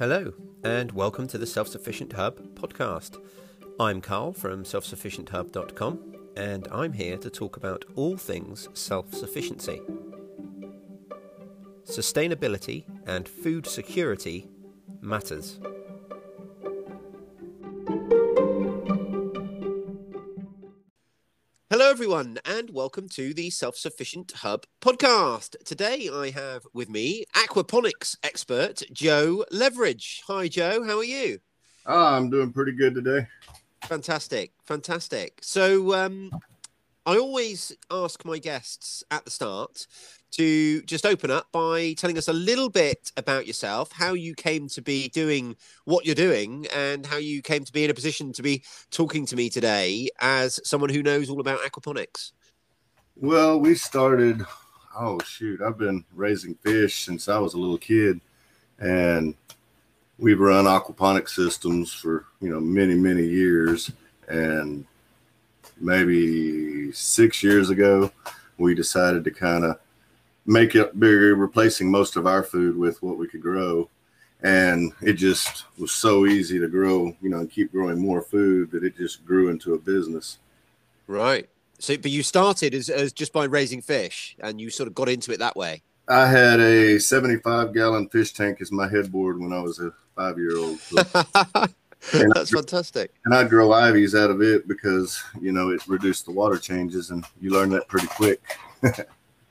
Hello, and welcome to the Self Sufficient Hub podcast. I'm Carl from selfsufficienthub.com, and I'm here to talk about all things self sufficiency. Sustainability and food security matters. Hello, everyone, and welcome to the Self Sufficient Hub podcast. Today, I have with me aquaponics expert Joe Leverage. Hi, Joe. How are you? Oh, I'm doing pretty good today. Fantastic, fantastic. So, um, I always ask my guests at the start to just open up by telling us a little bit about yourself, how you came to be doing what you're doing, and how you came to be in a position to be talking to me today as someone who knows all about aquaponics. Well, we started, oh, shoot, I've been raising fish since I was a little kid. And we've run aquaponic systems for, you know, many, many years. And maybe six years ago, we decided to kind of make it bigger, replacing most of our food with what we could grow. And it just was so easy to grow, you know, and keep growing more food that it just grew into a business. Right. So, but you started as, as just by raising fish and you sort of got into it that way. I had a 75 gallon fish tank as my headboard when I was a five year old. So. That's fantastic. And I'd grow ivies out of it because, you know, it reduced the water changes and you learn that pretty quick.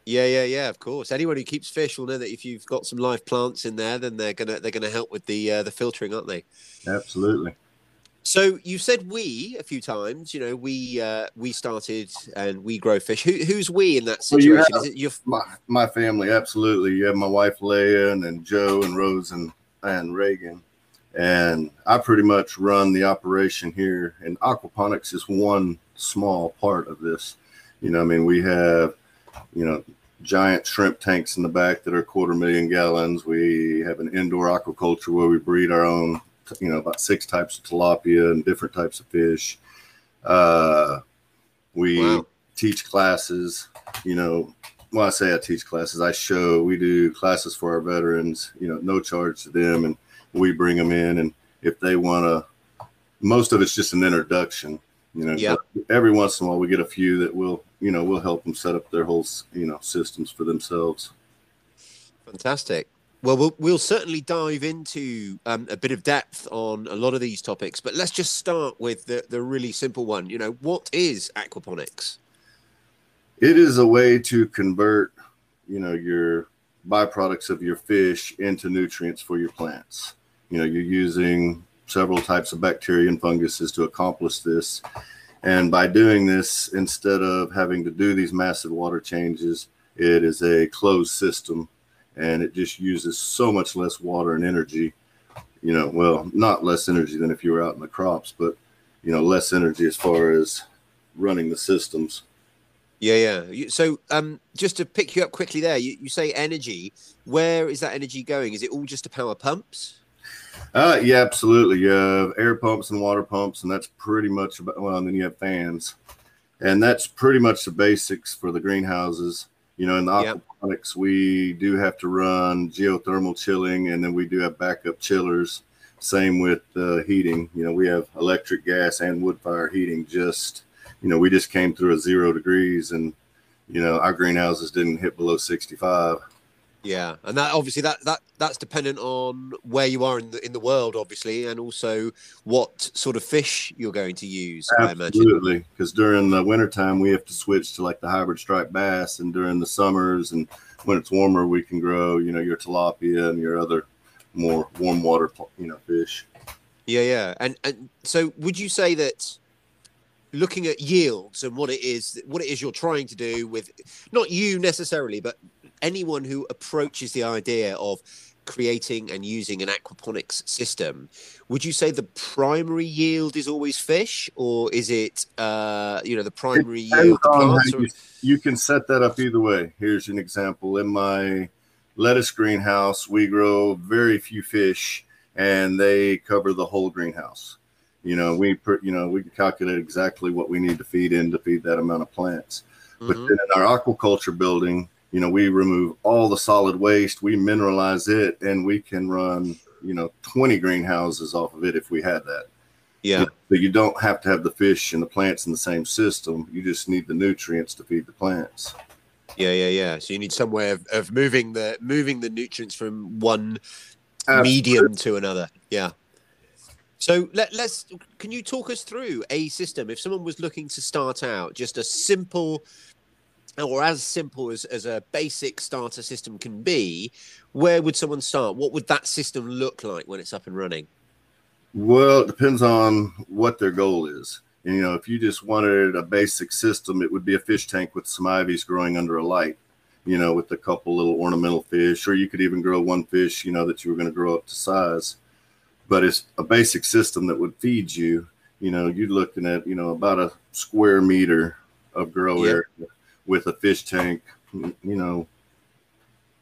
Yeah, yeah, yeah. Of course. Anyone who keeps fish will know that if you've got some live plants in there, then they're gonna they're gonna help with the uh, the filtering, aren't they? Absolutely. So you said we a few times. You know, we uh, we started and we grow fish. Who, who's we in that situation? Well, Is it your my, my family? Absolutely. You have my wife Leah and, and Joe and Rose and and Reagan, and I pretty much run the operation here. And aquaponics is one small part of this. You know, I mean, we have you know giant shrimp tanks in the back that are quarter million gallons. We have an indoor aquaculture where we breed our own, you know, about six types of tilapia and different types of fish. Uh, we wow. teach classes, you know. When I say I teach classes. I show. We do classes for our veterans. You know, no charge to them, and we bring them in. And if they want to, most of it's just an introduction. You know, yeah. every once in a while we get a few that will, you know, we'll help them set up their whole, you know, systems for themselves. Fantastic. Well, we'll, we'll certainly dive into um, a bit of depth on a lot of these topics, but let's just start with the, the really simple one. You know, what is aquaponics? It is a way to convert, you know, your byproducts of your fish into nutrients for your plants. You know, you're using several types of bacteria and funguses to accomplish this. And by doing this, instead of having to do these massive water changes, it is a closed system and it just uses so much less water and energy. You know, well, not less energy than if you were out in the crops, but, you know, less energy as far as running the systems. Yeah, yeah. So, um, just to pick you up quickly there, you, you say energy. Where is that energy going? Is it all just to power pumps? Uh, yeah, absolutely. You have air pumps and water pumps, and that's pretty much about, well, and then you have fans. And that's pretty much the basics for the greenhouses. You know, in the yep. aquaponics, we do have to run geothermal chilling, and then we do have backup chillers. Same with uh, heating. You know, we have electric, gas, and wood fire heating. Just, you know, we just came through a zero degrees, and you know, our greenhouses didn't hit below 65. Yeah, and that obviously that that that's dependent on where you are in the in the world, obviously, and also what sort of fish you're going to use. Absolutely, because during the wintertime we have to switch to like the hybrid striped bass, and during the summers and when it's warmer, we can grow, you know, your tilapia and your other more warm water, you know, fish. Yeah, yeah, and and so would you say that? looking at yields and what it is what it is you're trying to do with not you necessarily but anyone who approaches the idea of creating and using an aquaponics system, would you say the primary yield is always fish, or is it, uh, you know, the primary yield? The You, you can set that up either way. Here's an example. In my lettuce greenhouse, we grow very few fish, and they cover the whole greenhouse. You know, we put you know we can calculate exactly what we need to feed in to feed that amount of plants. Mm-hmm. But then in our aquaculture building, you know, we remove all the solid waste, we mineralize it, and we can run you know 20 greenhouses off of it if we had that. Yeah. But you don't have to have the fish and the plants in the same system. You just need the nutrients to feed the plants. Yeah, yeah, yeah. So you need some way of, of moving the moving the nutrients from one Absolutely. medium to another. Yeah. So let, let's can you talk us through a system if someone was looking to start out just a simple or as simple as, as a basic starter system can be, where would someone start? What would that system look like when it's up and running? Well, it depends on what their goal is. And, you know, if you just wanted a basic system, it would be a fish tank with some ivies growing under a light, you know, with a couple little ornamental fish, or you could even grow one fish, you know, that you were going to grow up to size. But it's a basic system that would feed you. You know, you're looking at, you know, about a square meter of grow Yep. area with a fish tank, you know,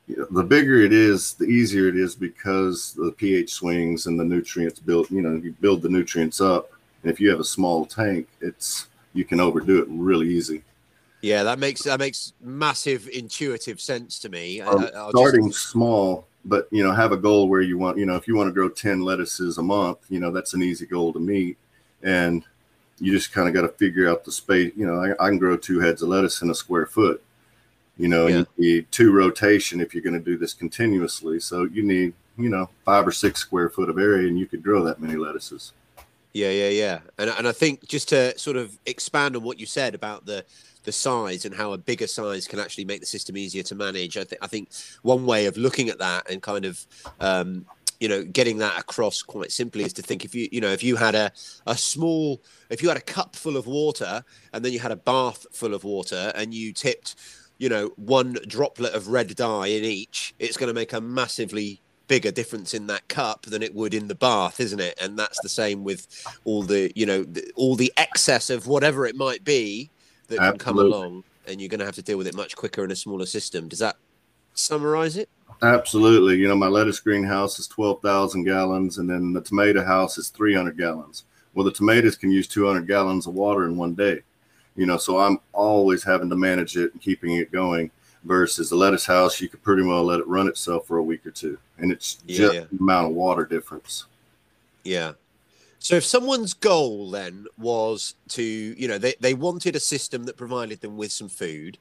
the bigger it is, the easier it is because the pH swings and the nutrients build. You know, you build the nutrients up, and if you have a small tank, it's you can overdo it really easy. Yeah, that makes that makes massive intuitive sense to me. Um, I- starting just- small, but you know, have a goal where you want. You know, if you want to grow ten lettuces a month, you know, that's an easy goal to meet, and you just kind of got to figure out the space. You know, I, I can grow two heads of lettuce in a square foot. You know, Yeah. you need two rotation if you're going to do this continuously. So you need, you know, five or six square foot of area, and you could grow that many lettuces. Yeah, yeah, yeah. And and I think just to sort of expand on what you said about the the size and how a bigger size can actually make the system easier to manage. I think I think one way of looking at that and kind of um, you know getting that across quite simply is to think if you you know if you had a a small if you had a cup full of water and then you had a bath full of water and you tipped you know one droplet of red dye in each it's going to make a massively bigger difference in that cup than it would in the bath isn't it? And that's the same with all the you know the, all the excess of whatever it might be that can come along and you're going to have to deal with it much quicker in a smaller system. Does that summarize it Absolutely. You know, my lettuce greenhouse is 12,000 gallons, and then the tomato house is 300 gallons. Well, the tomatoes can use 200 gallons of water in one day. You know, so I'm always having to manage it and keeping it going. Versus the lettuce house, you could pretty well let it run itself for a week or two, and it's Yeah, just yeah. the amount of water difference. Yeah. So if someone's goal then was to, you know, they, they wanted a system that provided them with some food,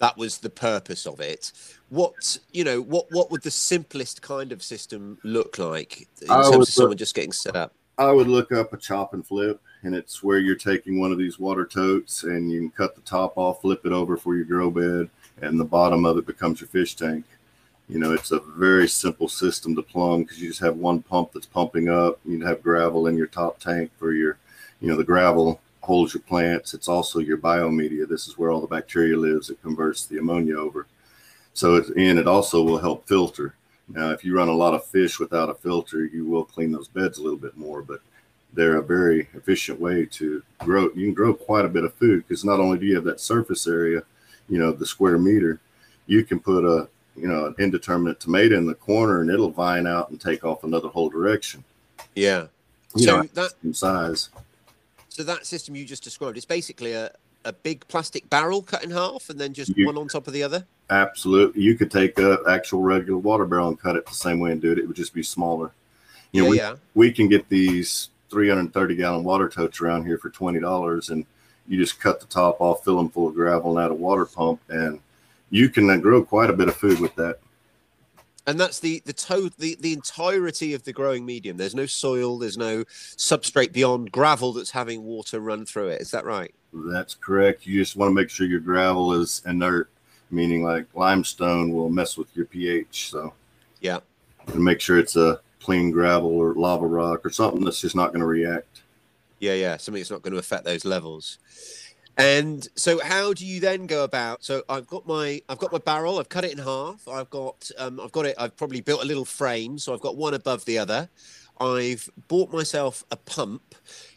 that was the purpose of it. What, you know, what what would the simplest kind of system look like in I terms of look- someone just getting set up? I would look up a chop and flip, and it's where you're taking one of these water totes and you can cut the top off, flip it over for your grow bed, and the bottom of it becomes your fish tank. You know, it's a very simple system to plumb because you just have one pump that's pumping up. You'd have gravel in your top tank for your, you know, the gravel holds your plants. It's also your biomedia. This is where all the bacteria lives. It converts the ammonia over. So it's and it also will help filter. Now, if you run a lot of fish without a filter, you will clean those beds a little bit more, but they're a very efficient way to grow. You can grow quite a bit of food because not only do you have that surface area, you know, the square meter, you can put a, you know, an indeterminate tomato in the corner and it'll vine out and take off another whole direction. Yeah. You so know, that size. So that system you just described, it's basically a, a big plastic barrel cut in half and then just You- one on top of the other. Absolutely. You could take a actual regular water barrel and cut it the same way and do it. It would just be smaller. You know, yeah, we, yeah. we can get these 330 gallon water totes around here for $20 and you just cut the top off, fill them full of gravel and add a water pump. And you can uh, grow quite a bit of food with that. And that's the the to- the the entirety of the growing medium. There's no soil, there's no substrate beyond gravel that's having water run through it. Is that right? That's correct. You just want to make sure your gravel is inert, meaning like limestone will mess with your pH. So, Yeah. and make sure it's a clean gravel or lava rock or something that's just not going to react. Yeah, yeah, something that's not going to affect those levels. And so, how do you then go about? So, I've got my I've got my barrel. I've cut it in half. I've got um, I've got it. I've probably built a little frame, so I've got one above the other. I've bought myself a pump.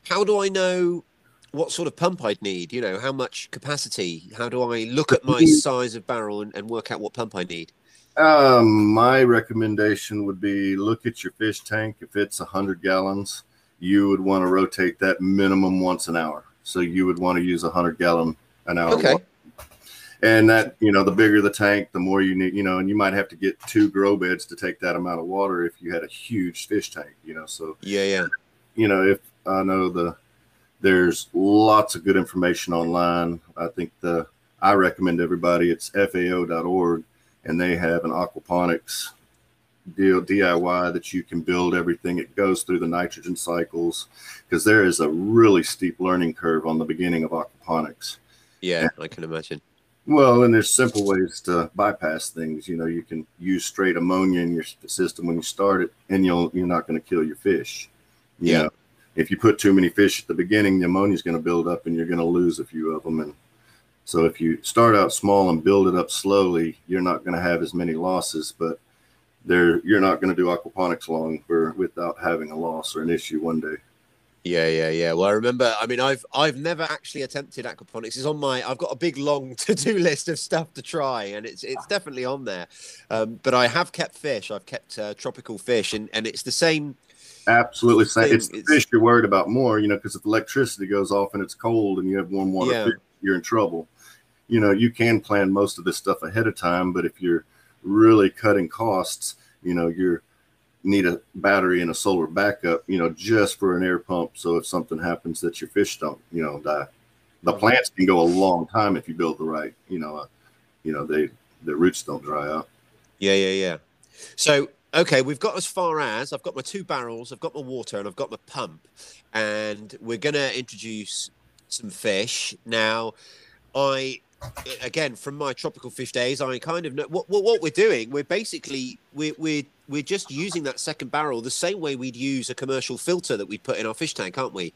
How do I know what sort of pump I'd need? You know, how much capacity? How do I look at my size of barrel and, and work out what pump I need? Um, my recommendation would be look at your fish tank. If it's 100 gallons, you would want to rotate that minimum once an hour. So you would want to use a 100 gallon an hour. Okay. water. and that you know the bigger the tank the more you need you know and you might have to get two grow beds to take that amount of water if you had a huge fish tank you know so yeah yeah you know if i know the there's lots of good information online i think the i recommend everybody it's fao.org and they have an aquaponics deal diy that you can build everything it goes through the nitrogen cycles because there is a really steep learning curve on the beginning of aquaponics yeah i can imagine well, and there's simple ways to bypass things. You know, you can use straight ammonia in your system when you start it, and you'll you're not going to kill your fish. You yeah. Know, if you put too many fish at the beginning, the ammonia is going to build up, and you're going to lose a few of them. And so, if you start out small and build it up slowly, you're not going to have as many losses. But there, you're not going to do aquaponics long for without having a loss or an issue one day. Yeah, yeah, yeah. Well, I remember. I mean, I've I've never actually attempted aquaponics. It's on my. I've got a big long to do list of stuff to try, and it's it's definitely on there. Um, but I have kept fish. I've kept uh, tropical fish, and and it's the same. Absolutely, same. It's the it's, fish you're worried about more. You know, because if electricity goes off and it's cold and you have warm water, yeah. fish, you're in trouble. You know, you can plan most of this stuff ahead of time, but if you're really cutting costs, you know, you're need a battery and a solar backup, you know, just for an air pump. So if something happens that your fish don't, you know, die. The plants can go a long time if you build the right, you know, uh, you know, they the roots don't dry out. Yeah, yeah, yeah. So okay, we've got as far as I've got my two barrels, I've got my water, and I've got my pump, and we're gonna introduce some fish now. I again from my tropical fish days i kind of know what, what, what we're doing we're basically we're, we're we're just using that second barrel the same way we'd use a commercial filter that we'd put in our fish tank aren't we?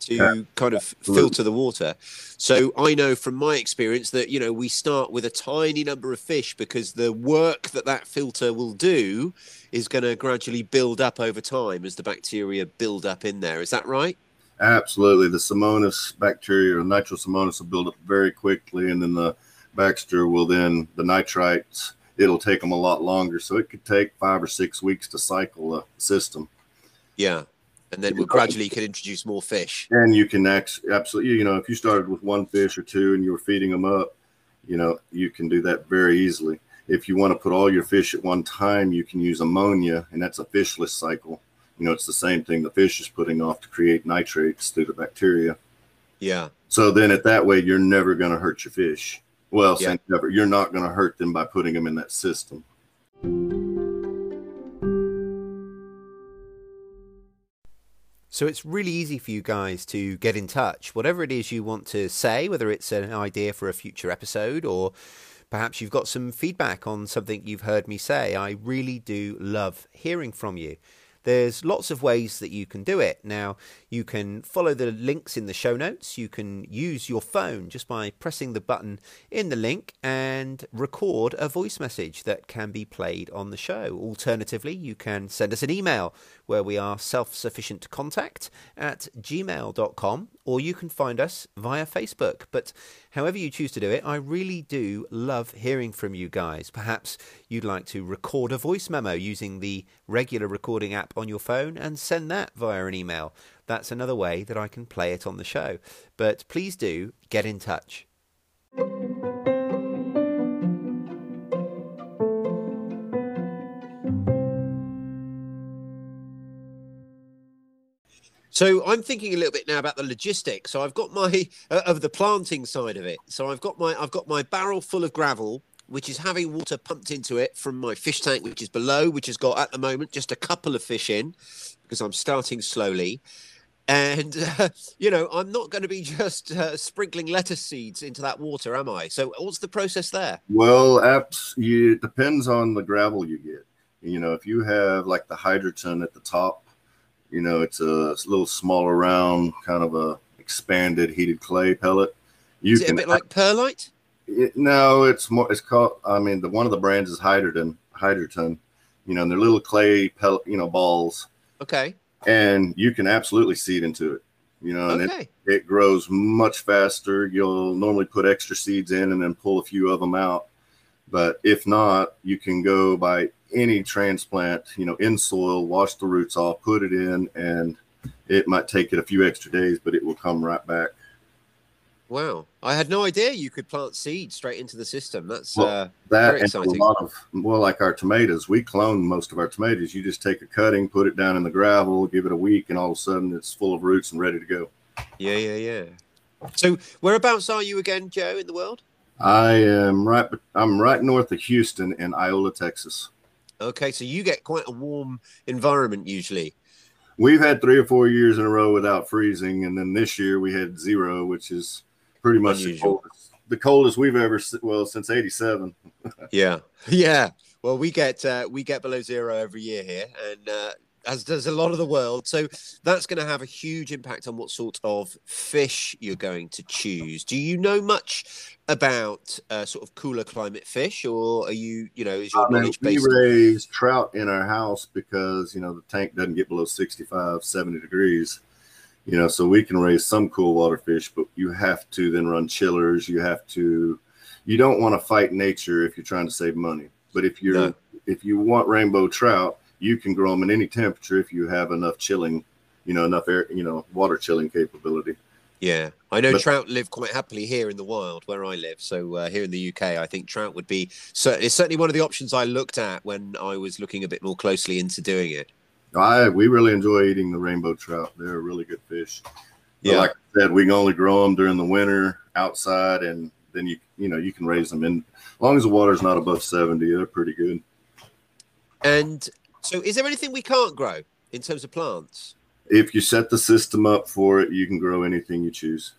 To yeah. kind of filter the water. So i know from my experience that you know we start with a tiny number of fish because the work that that filter will do is going to gradually build up over time as the bacteria build up in there. Is that right Absolutely. The Pseudomonas bacteria or nitrosomonas will build up very quickly, and then the Baxter will then, the nitrites, it'll take them a lot longer. So it could take five or six weeks to cycle a system. Yeah. And then we gradually can introduce more fish. And you can actually, absolutely, you know, if you started with one fish or two and you were feeding them up, you know, you can do that very easily. If you want to put all your fish at one time, you can use ammonia, and that's a fishless cycle you know, it's the same thing the fish is putting off to create nitrates through the bacteria. Yeah. So then at that way, you're never going to hurt your fish. Well, yeah. never. You're not going to hurt them by putting them in that system. So it's really easy for you guys to get in touch. Whatever it is you want to say, whether it's an idea for a future episode or perhaps you've got some feedback on something you've heard me say, I really do love hearing from you. There's lots of ways that you can do it. Now, you can follow the links in the show notes. You can use your phone just by pressing the button in the link and record a voice message that can be played on the show. Alternatively, you can send us an email where we are self sufficient contact at gmail.com or you can find us via Facebook. But however you choose to do it, I really do love hearing from you guys. Perhaps you'd like to record a voice memo using the regular recording app on your phone and send that via an email. That's another way that I can play it on the show. But please do get in touch. So I'm thinking a little bit now about the logistics. So I've got my uh, of the planting side of it. So I've got my I've got my barrel full of gravel, which is having water pumped into it from my fish tank, which is below, which has got at the moment just a couple of fish in, because I'm starting slowly. And uh, you know, I'm not going to be just uh, sprinkling lettuce seeds into that water, am I? So what's the process there? Well, apps. It depends on the gravel you get. You know, if you have like the hydroton at the top you know, it's a, it's a little smaller round, kind of a expanded heated clay pellet. You is it a bit like perlite? It, no, it's more. It's called. I mean, the one of the brands is Hydroton. Hydroton. You know, and they're little clay pellet. You know, balls. Okay. And you can absolutely seed into it. You know, and okay. it, it grows much faster. You'll normally put extra seeds in and then pull a few of them out. But if not, you can go by any transplant, you know, in soil, wash the roots off, put it in, and it might take it a few extra days, but it will come right back. Wow, I had no idea you could plant seeds straight into the system. That's Well, uh, That Very exciting. a lot of well, like our tomatoes, we clone most of our tomatoes. You just take a cutting, put it down in the gravel, give it a week, and all of a sudden it's full of roots and ready to go. yeah, yeah, yeah. So whereabouts are you again, Joe, in the world? I am right. I'm right north of Houston in Iola, Texas. Okay, so you get quite a warm environment usually. We've had three or four years in a row without freezing, and then this year we had zero, which is pretty much the coldest, the coldest we've ever well since '87. Yeah, yeah. Well, we get uh, we get below zero every year here, and uh, as does a lot of the world. So that's going to have a huge impact on what sort of fish you're going to choose. Do you know much about uh, sort of cooler climate fish, or are you, you know, is your I mean, knowledge we based? raise trout in our house because you know the tank doesn't get below 65 70 degrees you know so we can raise some cool water fish but you have to then run chillers you have to you don't want to fight nature if you're trying to save money but if you're No. if you want rainbow trout you can grow them in any temperature if you have enough chilling you know enough air you know water chilling capability Yeah, I know But- trout live quite happily here in the wild where I live. So uh, here in the UK, I think trout would be certainly it's certainly one of the options I looked at when I was looking a bit more closely into doing it. I we really enjoy eating the rainbow trout. They're a really good fish. But Yeah. like I said, we can only grow them during the winter outside, and then you you know you can raise them in as long as the water's not above seventy. They're pretty good. And so, is there anything we can't grow in terms of plants? If you set the system up for it, you can grow anything you choose.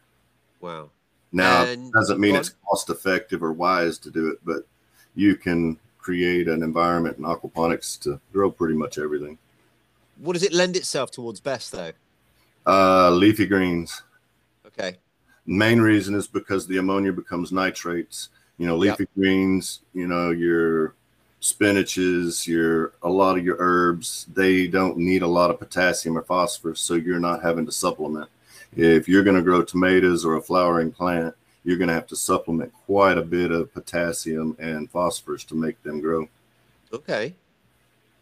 Wow. Now, And- it doesn't mean it's cost effective or wise to do it, but you can create an environment in aquaponics to grow pretty much everything. What does it lend itself towards best, though? Uh, leafy greens. Okay. main reason is because the ammonia becomes nitrates. You know, Yep. leafy greens, you know, your spinaches, your a lot of your herbs, they don't need a lot of potassium or phosphorus, so you're not having to supplement. If you're going to grow tomatoes or a flowering plant, you're going to have to supplement quite a bit of potassium and phosphorus to make them grow. Okay.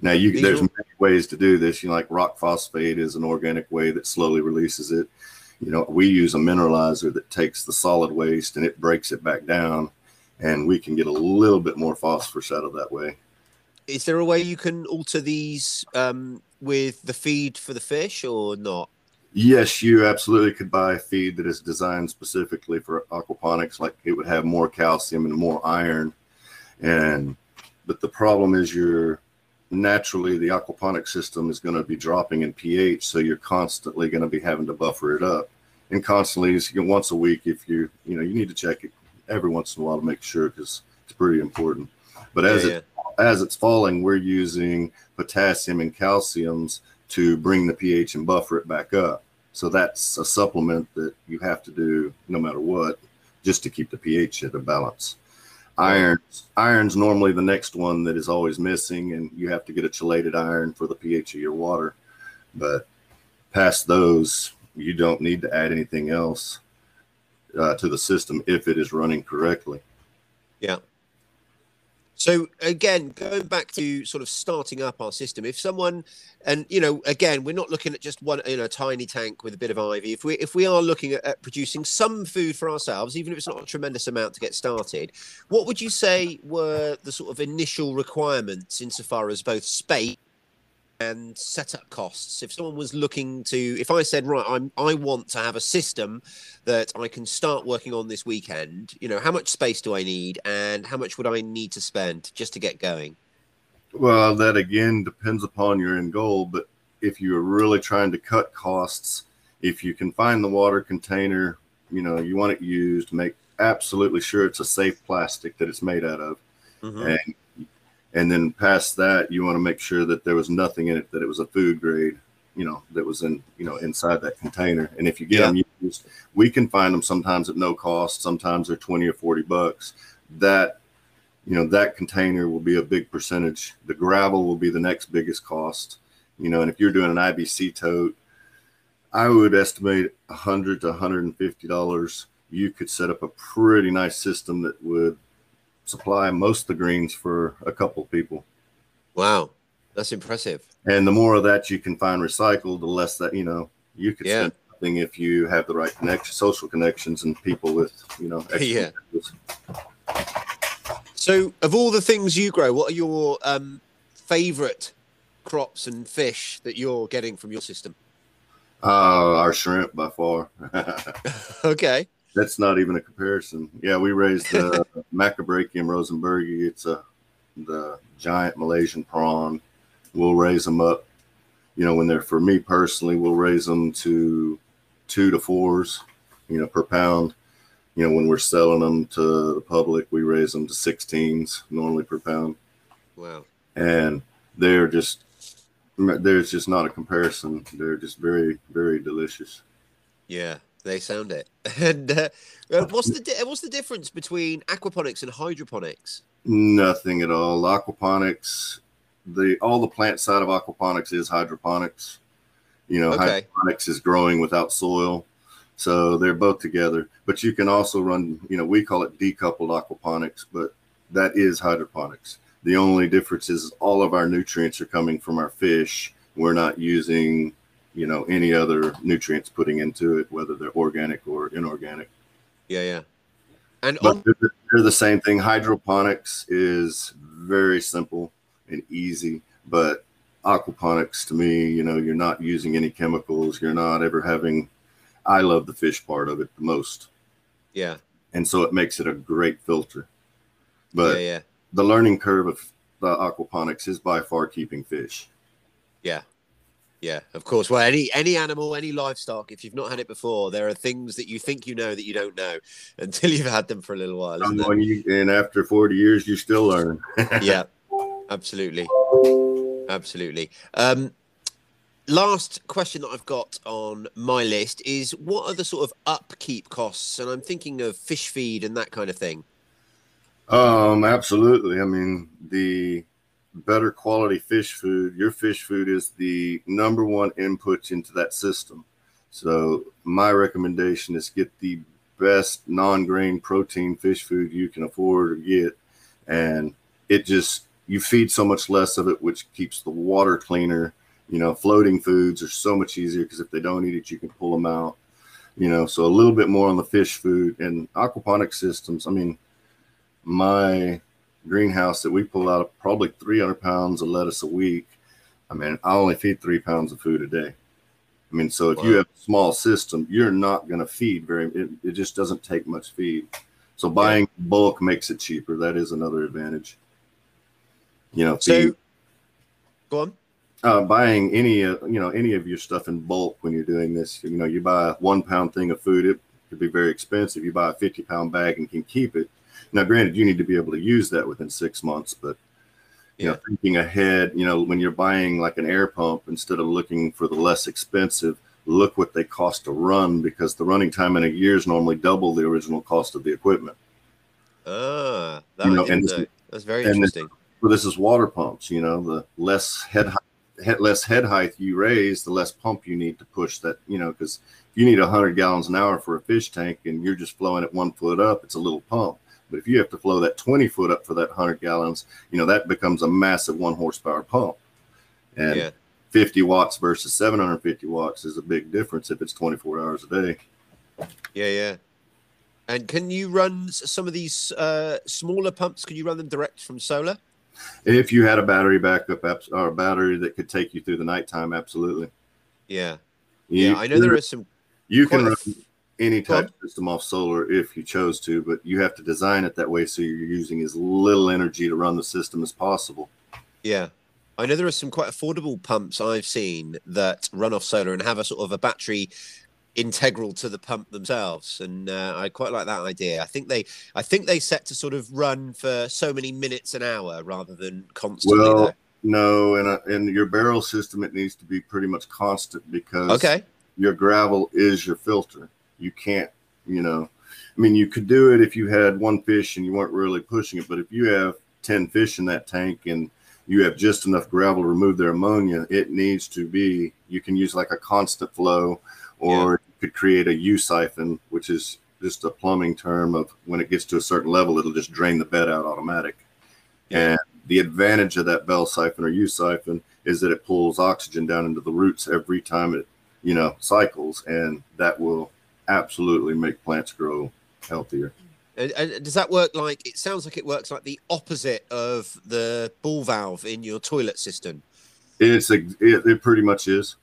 Now, you These there's are- many ways to do this. You know, like rock phosphate is an organic way that slowly releases it. You know, we use a mineralizer that takes the solid waste and it breaks it back down, and we can get a little bit more phosphorus out of that way. Is there a way you can alter these um, with the feed for the fish, or not? Yes, you absolutely could buy a feed that is designed specifically for aquaponics. Like it would have more calcium and more iron, and but the problem is you're naturally the aquaponic system is going to be dropping in pH, so you're constantly going to be having to buffer it up, and constantly is you know, once a week if you you know you need to check it every once in a while to make sure because it's pretty important. But as Yeah, it as it's falling, we're using potassium and calciums to bring the pH and buffer it back up. So that's a supplement that you have to do no matter what, just to keep the pH at a balance. Iron, iron's normally the next one that is always missing, and you have to get a chelated iron for the pH of your water. But past those, you don't need to add anything else uh, to the system if it is running correctly. Yeah. So again, going back to sort of starting up our system, if someone, and you know, again, we're not looking at just one, you know, a tiny tank with a bit of ivy. If we if we are looking at, at producing some food for ourselves, even if it's not a tremendous amount to get started, what would you say were the sort of initial requirements insofar as both space and setup costs? If someone was looking to, if I said, right, I'm I want to have a system that I can start working on this weekend, you know, how much space do I need and how much would I need to spend just to get going? Well, that again depends upon your end goal, but if you're really trying to cut costs, if you can find the water container, you know, you want it used, make absolutely sure it's a safe plastic that it's made out of. Mhm. And and then past that, you want to make sure that there was nothing in it that it was a food grade, you know, that was in, you know, inside that container. And if you get Yeah. them used, we can find them sometimes at no cost, sometimes they're 20 or 40 bucks. That you know that container will be a big percentage the gravel will be the next biggest cost you know and if you're doing an ibc tote i would estimate 100 to 150 dollars you could set up a pretty nice system that would supply most of the greens for a couple people Wow, that's impressive. and the more of that you can find recycled the less that you know you could Yeah. spend thing if you have the right connection, social connections, and people with you know. Yeah. So, of all the things you grow, what are your um, favorite crops and fish that you're getting from your system? Uh, our shrimp by far. okay. That's not even a comparison. Yeah, we raised uh, the Macrobrachium rosenbergii. It's a the giant Malaysian prawn. We'll raise them up. You know, when they're for me personally, we'll raise them to two to fours. You know, per pound. You know, when we're selling them to the public, we raise them to 16s normally per pound. Wow. And they're just there's just not a comparison. They're just very, very delicious. Yeah, they sound it. And uh, uh, what's the di- what's the difference between aquaponics and hydroponics? Nothing at all. Aquaponics, the all the plant side of aquaponics is hydroponics. You know, Okay. hydroponics is growing without soil. So they're both together. But you can also run, you know, we call it decoupled aquaponics, but that is hydroponics. The only difference is all of our nutrients are coming from our fish. We're not using, you know, any other nutrients putting into it, whether they're organic or inorganic. Yeah, yeah. And But oh, they're, they're the same thing. Hydroponics is very simple and easy, but aquaponics to me, you know, you're not using any chemicals. You're not ever having. I love the fish part of it the most, yeah, and so it makes it a great filter. But yeah, yeah, the learning curve of the aquaponics is by far keeping fish. yeah, yeah. Of course. Well, any any animal, any livestock, if you've not had it before, there are things that you think you know that you don't know until you've had them for a little while. You, and after 40 years, you still learn. yeah, absolutely, absolutely. Um, last question that I've got on my list is: what are the sort of upkeep costs? And I'm thinking of fish feed and that kind of thing. Um, absolutely. I mean, the better quality fish food, your fish food is the number one input into that system. So my recommendation is get the best non-grain protein fish food you can afford or get. And it just you feed so much less of it, which keeps the water cleaner. You know, floating foods are so much easier because if they don't eat it, you can pull them out. You know, so a little bit more on the fish food and aquaponic systems. I mean, my greenhouse that we pull out of probably 300 pounds of lettuce a week. I mean, I only feed three pounds of food a day. I mean, so if you have a small system, you're not going to feed very. It, it just doesn't take much feed. So buying bulk makes it cheaper. That is another advantage. You know, So, feed- go on. uh, buying any uh, you know any of your stuff in bulk when you're doing this you know you buy a one pound thing of food it could be very expensive you buy a 50 pound bag and can keep it now granted you need to be able to use that within six months but you know thinking ahead you know when you're buying like an air pump instead of looking for the less expensive look what they cost to run because the running time in a year is normally double the original cost of the equipment Ah, that You know, and this- That's very and this- interesting. well, this is water pumps. You know, the less head, height, head less head height you raise, the less pump you need to push that. You know, because if you need hundred gallons an hour for a fish tank and you're just flowing it one foot up, it's a little pump. But if you have to flow that twenty foot up for that hundred gallons, you know that becomes a massive one horsepower pump. And Yeah. 50 watts versus 750 watts is a big difference if it's 24 hours a day. Yeah, yeah. And can you run some of these uh, smaller pumps? Can you run them direct from solar? If you had a battery backup or a battery that could take you through the nighttime, absolutely. Yeah. You- Yeah, I know there are some. You can run any type of system off solar if you chose to, but you have to design it that way so you're using as little energy to run the system as possible. Yeah. I know there are some quite affordable pumps I've seen that run off solar and have a sort of a battery integral to the pump themselves and uh, I quite like that idea. I think they I think they set to sort of run for so many minutes an hour rather than constantly Well, though. No, and uh, in your barrel system, it needs to be pretty much constant because Okay. your gravel is your filter. You can't, you know, I mean, you could do it if you had one fish and you weren't really pushing it, but if you have 10 fish in that tank and you have just enough gravel to remove their ammonia, it needs to be, you can use like a constant flow or you could create a U siphon, which is just a plumbing term of when it gets to a certain level, it'll just drain the bed out automatic. Yeah. And the advantage of that bell siphon or U siphon is that it pulls oxygen down into the roots every time it you know, cycles, and that will absolutely make plants grow healthier. And, and, does that work like it sounds like it works like the opposite of the ball valve in your toilet system? It's a it, it pretty much is.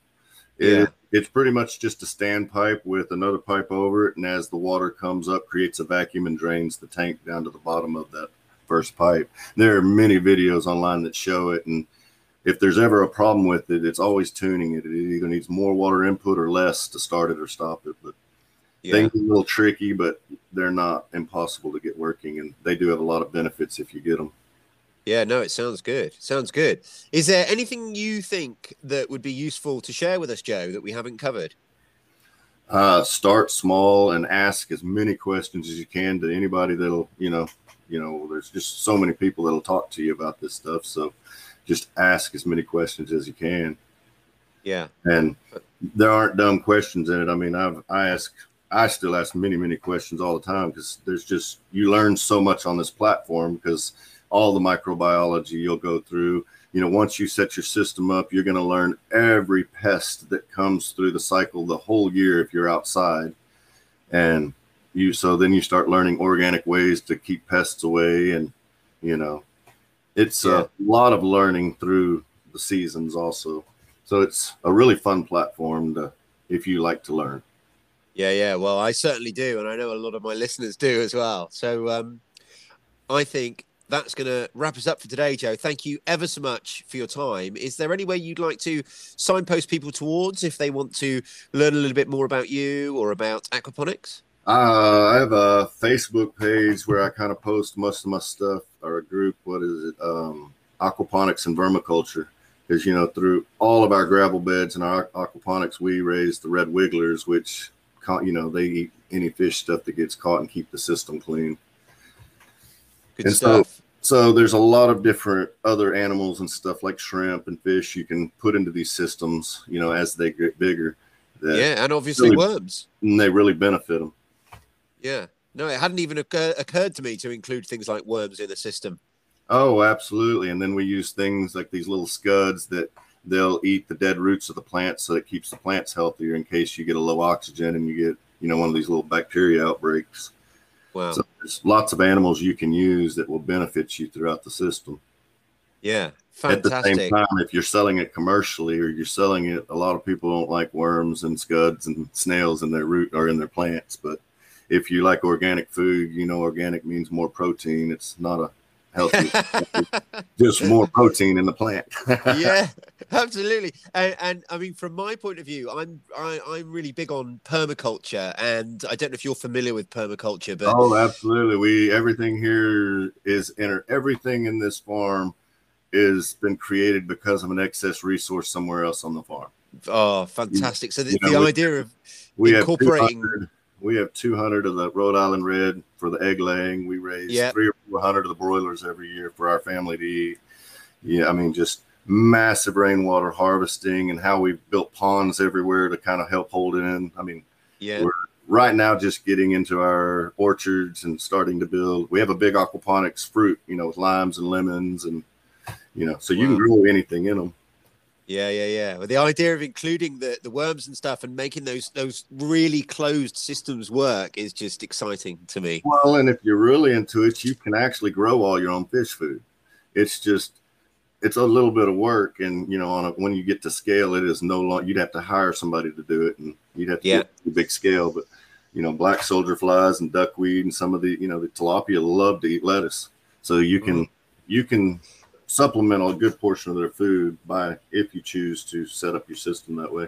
It, Yeah. It's pretty much just a standpipe with another pipe over it, and as the water comes up, creates a vacuum and drains the tank down to the bottom of that first pipe. There are many videos online that show it, and if there's ever a problem with it, it's always tuning it. It either needs more water input or less to start it or stop it. But Yeah. things are a little tricky, but they're not impossible to get working, and they do have a lot of benefits if you get them. Yeah, no, it sounds good. Sounds good. Is there anything you think that would be useful to share with us, Joe, that we haven't covered? uh, start small and ask as many questions as you can to anybody that'll you know you know there's just so many people that'll talk to you about this stuff so just ask as many questions as you can Yeah. and there aren't dumb questions in it i mean i've i ask i still ask many many questions all the time because there's just you learn so much on this platform because all the microbiology you'll go through. You know once you set your system up you're going to learn every pest that comes through the cycle the whole year if you're outside. And you so then you start learning organic ways to keep pests away and you know it's Yeah. a lot of learning through the seasons also. So it's a really fun platform to if you like to learn Yeah, yeah. Well, I certainly do, and I know a lot of my listeners do as well. So um, I think that's going to wrap us up for today, Joe. Thank you ever so much for your time. Is there any way you'd like to signpost people towards if they want to learn a little bit more about you or about aquaponics? Uh, I have a Facebook page where I kind of post most of my stuff, or a group. What is it? Um, aquaponics and vermiculture. Because you know, through all of our gravel beds and our aquaponics, we raise the red wigglers, which you know they eat any fish stuff that gets caught and keep the system clean. Good And so- stuff. So there's a lot of different other animals and stuff like shrimp and fish you can put into these systems. You know, as they get bigger, that yeah, and obviously really- worms. and they really benefit them. Yeah. No, it hadn't even occur- occurred to me to include things like worms in the system. Oh, absolutely. And then we use things like these little scuds that they'll eat the dead roots of the plant so it keeps the plants healthier in case you get a low oxygen and you get, you know, one of these little bacteria outbreaks. Wow. So there's lots of animals you can use that will benefit you throughout the system. yeah. fantastic. At the same time, if you're selling it commercially or you're selling it, a lot of people don't like worms and scuds and snails in their root or in their plants. But if you like organic food, you know organic means more protein. It's not a healthy, just more protein in the plant. yeah, absolutely. And, and I mean, from my point of view, I'm I, I'm really big on permaculture, and I don't know if you're familiar with permaculture, but Oh, absolutely. We everything here is in everything in this farm is been created because of an excess resource somewhere else on the farm. oh, fantastic! So the, You know, the we- idea of We Incorporating- have 200, we have 200 of the Rhode Island red for the egg laying. We raise Yeah. three or 400 of the broilers every year for our family to eat. Yeah, I mean, just massive rainwater harvesting and how we've built ponds everywhere to kind of help hold it in. I mean, yeah, We're- right now just getting into our orchards and starting to build. We have a big aquaponics fruit, you know, with limes and lemons and you know, so you can grow anything in them. Yeah, yeah, yeah. Well, the idea of including the the worms and stuff and making those those really closed systems work is just exciting to me. Well, and if you're really into it, you can actually grow all your own fish food. It's just it's a little bit of work and you know on a, when you get to scale it is no longer you'd have to hire somebody to do it and you'd have to Yeah. do a big scale but you know black soldier flies and duckweed and some of the you know the tilapia love to eat lettuce so you can mm-hmm. you can supplement a good portion of their food by if you choose to set up your system that way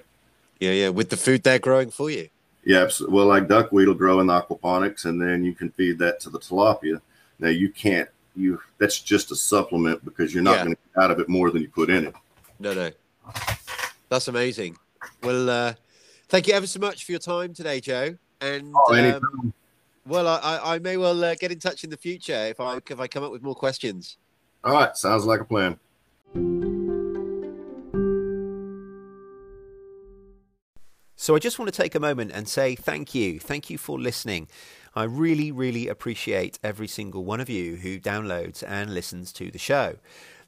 Yeah, yeah, with the food they're growing for you. yeah well like duckweed will grow in the aquaponics and then you can feed that to the tilapia now you can't you that's just a supplement because you're not Yeah. going to get out of it more than you put in it No, no. That's amazing. Well, uh, thank you ever so much for your time today, Joe. And oh, um, well, I, I, I may well uh, get in touch in the future if I if I come up with more questions. All right sounds like a plan So I just want to take a moment and say thank you. Thank you for listening. I really, really appreciate every single one of you who downloads and listens to the show.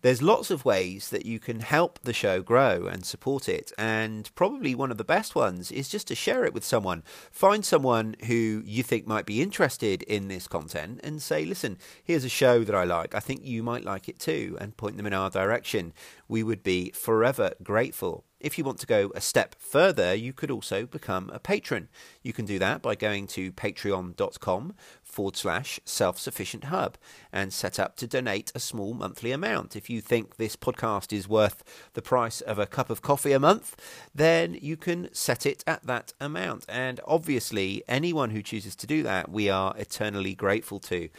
There's lots of ways that you can help the show grow and support it, and probably one of the best ones is just to share it with someone. Find someone who you think might be interested in this content and say, listen, here's a show that I like. I think you might like it too, and point them in our direction. We would be forever grateful. If you want to go a step further, you could also become a patron. You can do that by going to patreon.com forward slash self sufficient hub and set up to donate a small monthly amount. If you think this podcast is worth the price of a cup of coffee a month, then you can set it at that amount. And obviously, anyone who chooses to do that, we are eternally grateful to.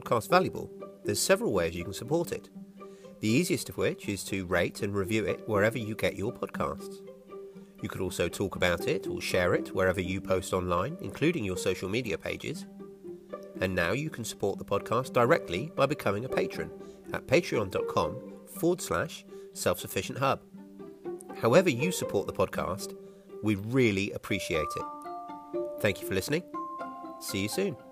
Podcast valuable, there's several ways you can support it. The easiest of which is to rate and review it wherever you get your podcasts. You could also talk about it or share it wherever you post online, including your social media pages. And now you can support the podcast directly by becoming a patron at patreon.com forward slash self sufficient hub. However, you support the podcast, we really appreciate it. Thank you for listening. See you soon.